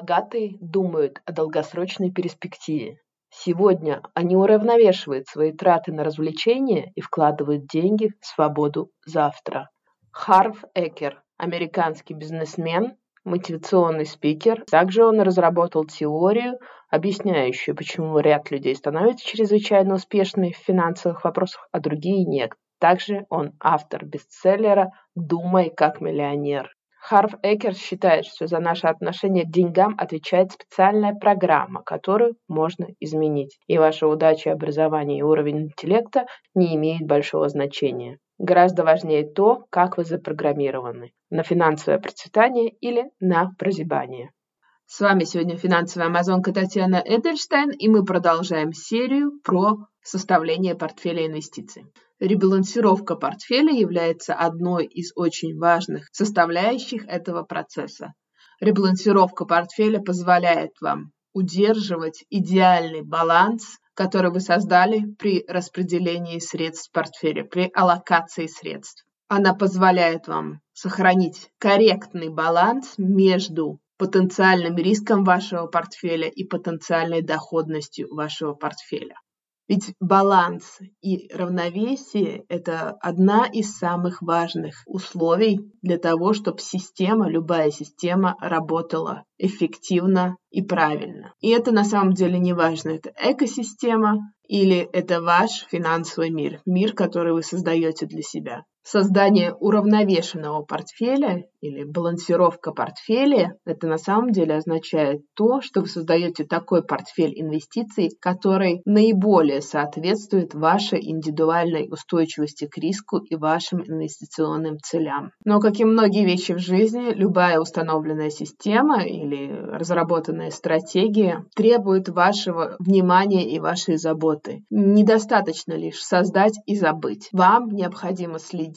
Богатые думают о долгосрочной перспективе. Сегодня они уравновешивают свои траты на развлечения и вкладывают деньги в свободу завтра. Харв Экер, американский бизнесмен, мотивационный спикер. Также он разработал теорию, объясняющую, почему ряд людей становятся чрезвычайно успешными в финансовых вопросах, а другие нет. Также он автор бестселлера «Думай как миллионер». Харв Экер считает, что за наше отношение к деньгам отвечает специальная программа, которую можно изменить. И ваша удача, образование и уровень интеллекта не имеют большого значения. Гораздо важнее то, как вы запрограммированы – на финансовое процветание или на прозябание. С вами сегодня финансовая амазонка Татьяна Эдельштейн, и мы продолжаем серию про составление портфеля инвестиций. Ребалансировка портфеля является одной из очень важных составляющих этого процесса. Ребалансировка портфеля позволяет вам удерживать идеальный баланс который вы создали при распределении средств в портфеле, при аллокации средств. Она позволяет вам сохранить корректный баланс между потенциальным риском вашего портфеля и потенциальной доходностью вашего портфеля. Ведь баланс и равновесие – это одна из самых важных условий для того, чтобы система, любая система работала эффективно и правильно. И это на самом деле не важно, это экосистема или это ваш финансовый мир, мир, который вы создаете для себя. Создание уравновешенного портфеля или балансировка портфеля, это на самом деле означает то, что вы создаете такой портфель инвестиций, который наиболее соответствует вашей индивидуальной устойчивости к риску и вашим инвестиционным целям. Но, как и многие вещи в жизни, любая установленная система или разработанная стратегия требует вашего внимания и вашей заботы. Недостаточно лишь создать и забыть. Вам необходимо следить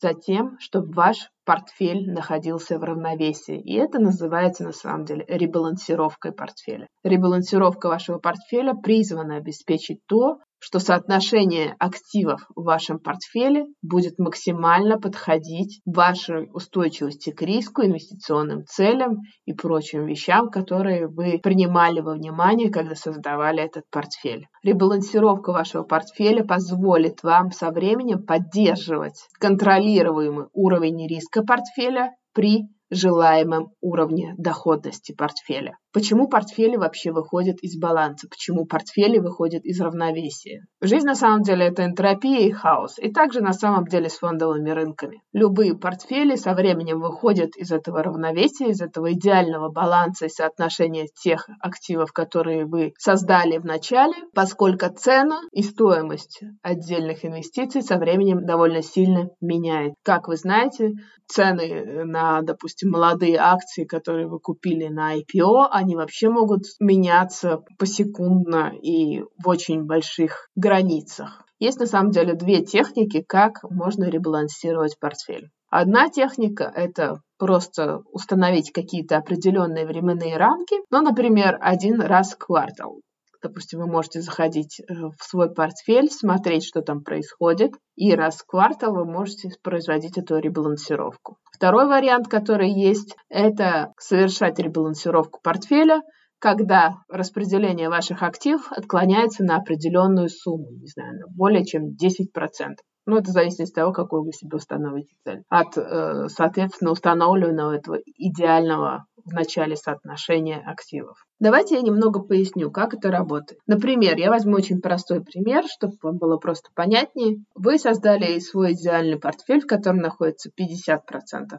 за тем, чтобы ваш портфель находился в равновесии. И это называется на самом деле ребалансировкой портфеля. Ребалансировка вашего портфеля призвана обеспечить то, что соотношение активов в вашем портфеле будет максимально подходить вашей устойчивости к риску, инвестиционным целям и прочим вещам, которые вы принимали во внимание, когда создавали этот портфель. Ребалансировка вашего портфеля позволит вам со временем поддерживать контролируемый уровень риска портфеля при желаемом уровне доходности портфеля. Почему портфели вообще выходят из баланса? Почему портфели выходят из равновесия? Жизнь на самом деле это энтропия и хаос. И также на самом деле с фондовыми рынками. Любые портфели со временем выходят из этого равновесия, из этого идеального баланса и соотношения тех активов, которые вы создали в начале, поскольку цена и стоимость отдельных инвестиций со временем довольно сильно меняет. Как вы знаете, цены на, допустим, молодые акции, которые вы купили на IPO, они вообще могут меняться посекундно и в очень больших границах. Есть на самом деле две техники, как можно ребалансировать портфель. Одна техника – это просто установить какие-то определенные временные рамки, ну, например, один раз в квартал. Допустим, вы можете заходить э, в свой портфель, смотреть, что там происходит, и раз в квартал вы можете производить эту ребалансировку. Второй вариант, который есть, это совершать ребалансировку портфеля, когда распределение ваших активов отклоняется на определенную сумму, не знаю, более чем 10%. Ну, это зависит от того, какую вы себе установите цель. От, э, соответственно, установленного этого идеального в начале соотношения активов. Давайте я немного поясню, как это работает. Например, я возьму очень простой пример, чтобы вам было просто понятнее. Вы создали свой идеальный портфель, в котором находится 50%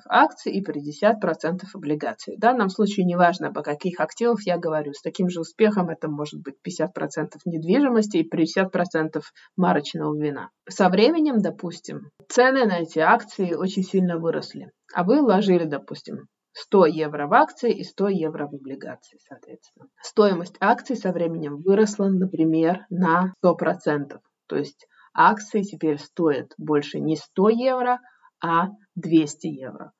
акций и 50% облигаций. В данном случае неважно, по каких активах я говорю. С таким же успехом это может быть 50% недвижимости и 50% марочного вина. Со временем, допустим, цены на эти акции очень сильно выросли. А вы вложили, допустим, 100 евро в акции и 100 евро в облигации, соответственно. Стоимость акций со временем выросла, например, на 100%. То есть акции теперь стоят больше не 100 евро, а 200 евро.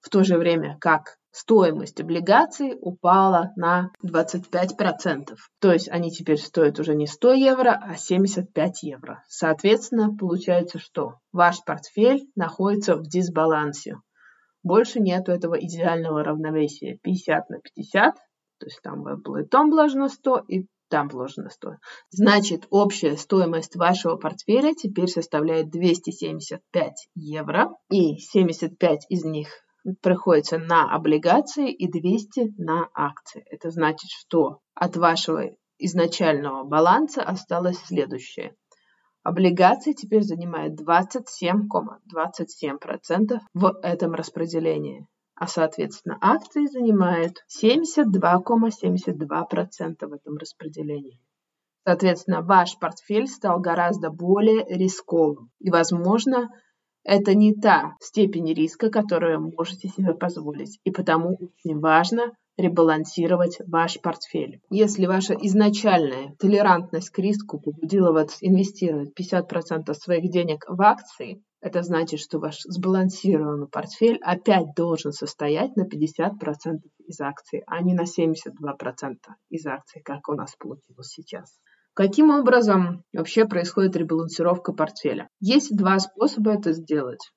В то же время как стоимость облигаций упала на 25%. То есть они теперь стоят уже не 100 евро, а 75 евро. Соответственно, получается, что ваш портфель находится в дисбалансе. Больше нету этого идеального равновесия 50 на 50, То есть там было и там вложено 100, и там вложено 100. Значит, общая стоимость вашего портфеля теперь составляет 275 евро, и 75 из них приходится на облигации и 200 на акции. Это значит, что от вашего изначального баланса осталось следующее. Облигации теперь занимают 27,27% ,27 в этом распределении, а соответственно акции занимают 72,72% в этом распределении. Соответственно, ваш портфель стал гораздо более рисковым. И, возможно, это не та степень риска, которую вы можете себе позволить. И потому очень важно ребалансировать ваш портфель. Если ваша изначальная толерантность к риску побудила вас инвестировать 50% своих денег в акции, это значит, что ваш сбалансированный портфель опять должен состоять на 50% из акций, а не на 72% из акций, как у нас получилось сейчас. Каким образом вообще происходит ребалансировка портфеля? Есть два способа это сделать.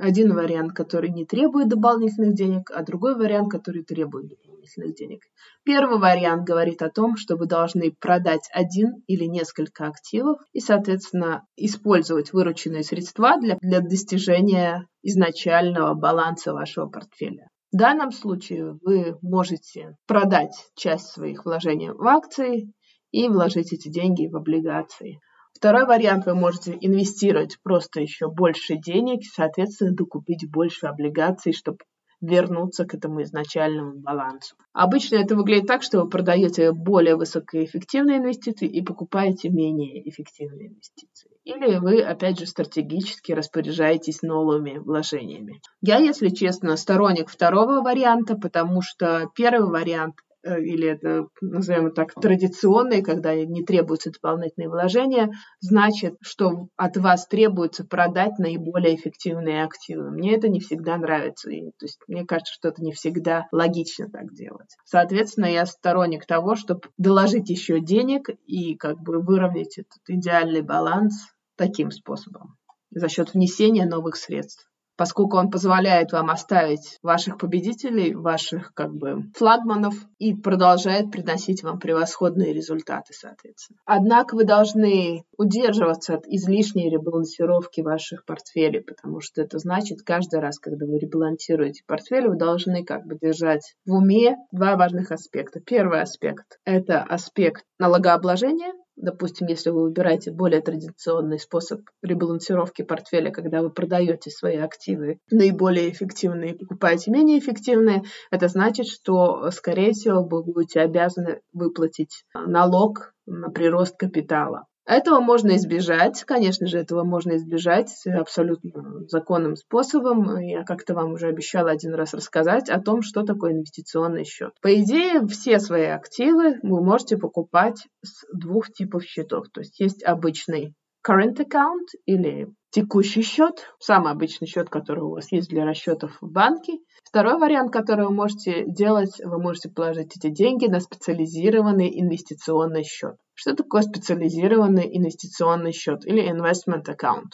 Один вариант, который не требует дополнительных денег, а другой вариант, который требует дополнительных денег. Первый вариант говорит о том, что вы должны продать один или несколько активов и, соответственно, использовать вырученные средства для, для достижения изначального баланса вашего портфеля. В данном случае вы можете продать часть своих вложений в акции и вложить эти деньги в облигации. Второй вариант, вы можете инвестировать просто еще больше денег, соответственно, докупить больше облигаций, чтобы вернуться к этому изначальному балансу. Обычно это выглядит так, что вы продаете более высокоэффективные инвестиции и покупаете менее эффективные инвестиции. Или вы, опять же, стратегически распоряжаетесь новыми вложениями. Я, если честно, сторонник второго варианта, потому что первый вариант или это, назовем так, традиционные, когда не требуются дополнительные вложения, значит, что от вас требуется продать наиболее эффективные активы. Мне это не всегда нравится. И, то есть мне кажется, что это не всегда логично так делать. Соответственно, я сторонник того, чтобы доложить еще денег и как бы выровнять этот идеальный баланс таким способом за счет внесения новых средств поскольку он позволяет вам оставить ваших победителей, ваших как бы флагманов и продолжает приносить вам превосходные результаты, соответственно. Однако вы должны удерживаться от излишней ребалансировки ваших портфелей, потому что это значит, каждый раз, когда вы ребалансируете портфель, вы должны как бы держать в уме два важных аспекта. Первый аспект – это аспект налогообложения, Допустим, если вы выбираете более традиционный способ ребалансировки портфеля, когда вы продаете свои активы наиболее эффективные и покупаете менее эффективные, это значит, что, скорее всего, вы будете обязаны выплатить налог на прирост капитала. Этого можно избежать, конечно же, этого можно избежать абсолютно законным способом. Я как-то вам уже обещала один раз рассказать о том, что такое инвестиционный счет. По идее, все свои активы вы можете покупать с двух типов счетов. То есть есть обычный current account или текущий счет, самый обычный счет, который у вас есть для расчетов в банке. Второй вариант, который вы можете делать, вы можете положить эти деньги на специализированный инвестиционный счет. Что такое специализированный инвестиционный счет или investment account?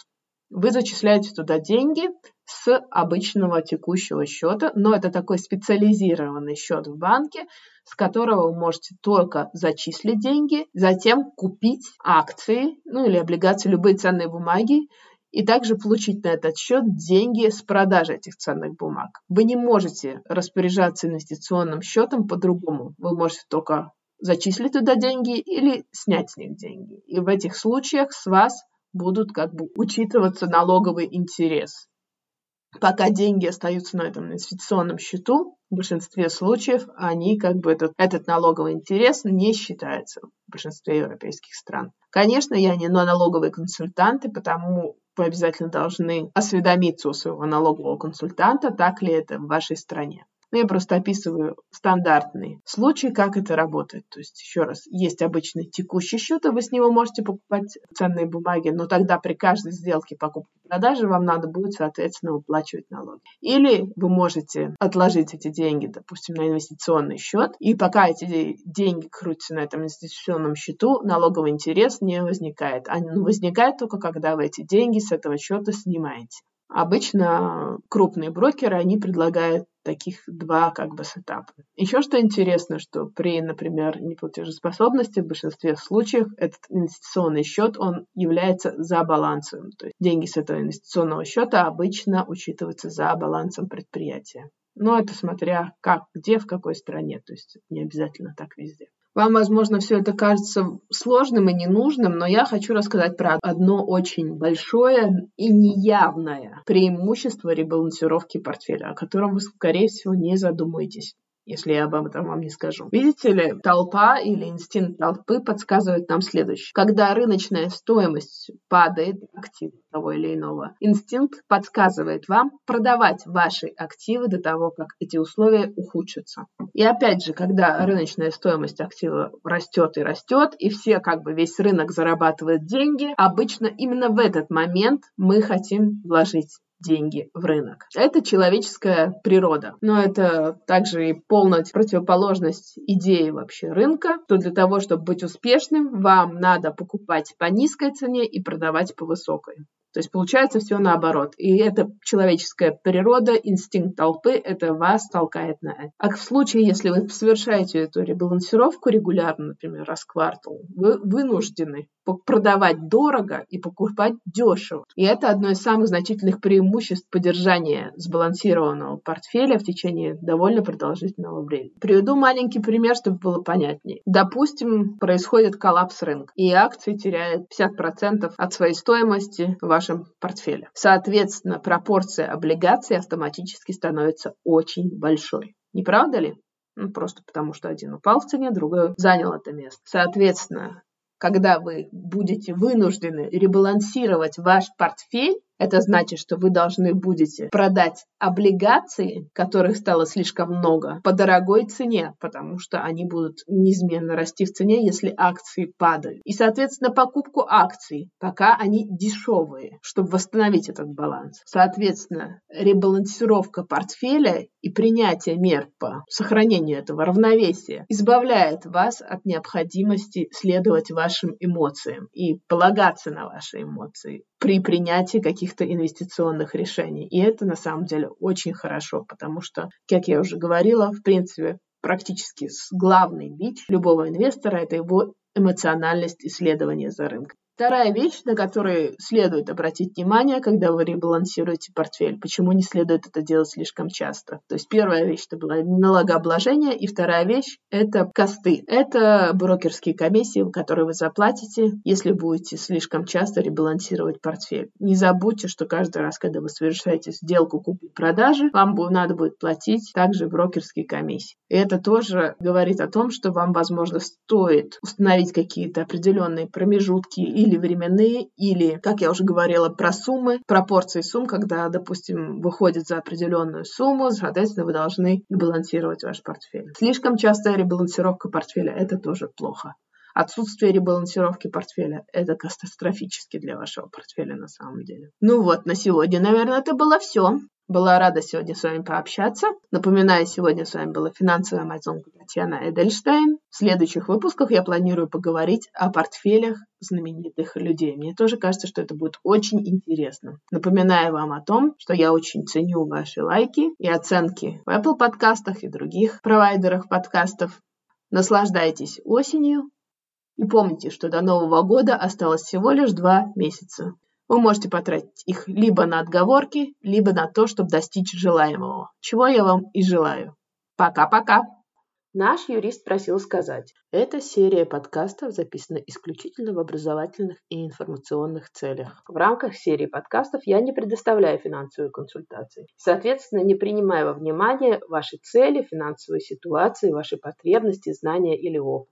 Вы зачисляете туда деньги с обычного текущего счета, но это такой специализированный счет в банке, с которого вы можете только зачислить деньги, затем купить акции, ну или облигации, любые ценные бумаги, и также получить на этот счет деньги с продажи этих ценных бумаг. Вы не можете распоряжаться инвестиционным счетом по-другому. Вы можете только зачислить туда деньги или снять с них деньги. И в этих случаях с вас будут как бы учитываться налоговый интерес. Пока деньги остаются на этом инвестиционном счету, в большинстве случаев они как бы этот, этот налоговый интерес не считается в большинстве европейских стран. Конечно, я не налоговый консультант, и потому вы обязательно должны осведомиться у своего налогового консультанта, так ли это в вашей стране. Но ну, я просто описываю стандартный случай, как это работает. То есть, еще раз, есть обычный текущий счет, и вы с него можете покупать ценные бумаги, но тогда при каждой сделке покупки-продажи вам надо будет, соответственно, выплачивать налоги. Или вы можете отложить эти деньги, допустим, на инвестиционный счет, и пока эти деньги крутятся на этом инвестиционном счету, налоговый интерес не возникает. А возникает только, когда вы эти деньги с этого счета снимаете. Обычно крупные брокеры, они предлагают таких два как бы сетапа. Еще что интересно, что при, например, неплатежеспособности в большинстве случаев этот инвестиционный счет, он является за балансом. То есть деньги с этого инвестиционного счета обычно учитываются за балансом предприятия. Но это смотря как, где, в какой стране. То есть не обязательно так везде. Вам, возможно, все это кажется сложным и ненужным, но я хочу рассказать про одно очень большое и неявное преимущество ребалансировки портфеля, о котором вы, скорее всего, не задумаетесь если я об этом вам не скажу. Видите ли, толпа или инстинкт толпы подсказывает нам следующее. Когда рыночная стоимость падает актива того или иного, инстинкт подсказывает вам продавать ваши активы до того, как эти условия ухудшатся. И опять же, когда рыночная стоимость актива растет и растет, и все как бы весь рынок зарабатывает деньги, обычно именно в этот момент мы хотим вложить деньги в рынок. Это человеческая природа. Но это также и полная противоположность идеи вообще рынка, то для того, чтобы быть успешным, вам надо покупать по низкой цене и продавать по высокой. То есть получается все наоборот. И это человеческая природа, инстинкт толпы, это вас толкает на это. А в случае, если вы совершаете эту ребалансировку регулярно, например, раз в квартал, вы вынуждены продавать дорого и покупать дешево. И это одно из самых значительных преимуществ поддержания сбалансированного портфеля в течение довольно продолжительного времени. Приведу маленький пример, чтобы было понятнее. Допустим, происходит коллапс рынка, и акции теряют 50% от своей стоимости в вашем портфеле. Соответственно, пропорция облигаций автоматически становится очень большой. Не правда ли? Ну, просто потому что один упал в цене, другой занял это место. Соответственно, когда вы будете вынуждены ребалансировать ваш портфель, это значит, что вы должны будете продать облигации, которых стало слишком много, по дорогой цене, потому что они будут неизменно расти в цене, если акции падают. И, соответственно, покупку акций, пока они дешевые, чтобы восстановить этот баланс. Соответственно, ребалансировка портфеля и принятие мер по сохранению этого равновесия избавляет вас от необходимости следовать вашим эмоциям и полагаться на ваши эмоции при принятии каких-то инвестиционных решений. И это на самом деле очень хорошо, потому что, как я уже говорила, в принципе, практически главный бич любого инвестора – это его эмоциональность исследования за рынком. Вторая вещь, на которую следует обратить внимание, когда вы ребалансируете портфель, почему не следует это делать слишком часто. То есть первая вещь это было налогообложение, и вторая вещь это косты. Это брокерские комиссии, которые вы заплатите, если будете слишком часто ребалансировать портфель. Не забудьте, что каждый раз, когда вы совершаете сделку купли-продажи, вам надо будет платить также брокерские комиссии. И это тоже говорит о том, что вам, возможно, стоит установить какие-то определенные промежутки или временные, или, как я уже говорила, про суммы, пропорции сумм, когда, допустим, выходит за определенную сумму, соответственно, вы должны балансировать ваш портфель. Слишком частая ребалансировка портфеля – это тоже плохо. Отсутствие ребалансировки портфеля – это катастрофически для вашего портфеля на самом деле. Ну вот, на сегодня, наверное, это было все. Была рада сегодня с вами пообщаться. Напоминаю, сегодня с вами была финансовая амазонка Татьяна Эдельштейн. В следующих выпусках я планирую поговорить о портфелях знаменитых людей. Мне тоже кажется, что это будет очень интересно. Напоминаю вам о том, что я очень ценю ваши лайки и оценки в Apple подкастах и других провайдерах подкастов. Наслаждайтесь осенью и помните, что до Нового года осталось всего лишь два месяца. Вы можете потратить их либо на отговорки, либо на то, чтобы достичь желаемого, чего я вам и желаю. Пока-пока! Наш юрист просил сказать, эта серия подкастов записана исключительно в образовательных и информационных целях. В рамках серии подкастов я не предоставляю финансовые консультации. Соответственно, не принимая во внимание ваши цели, финансовые ситуации, ваши потребности, знания или опыт.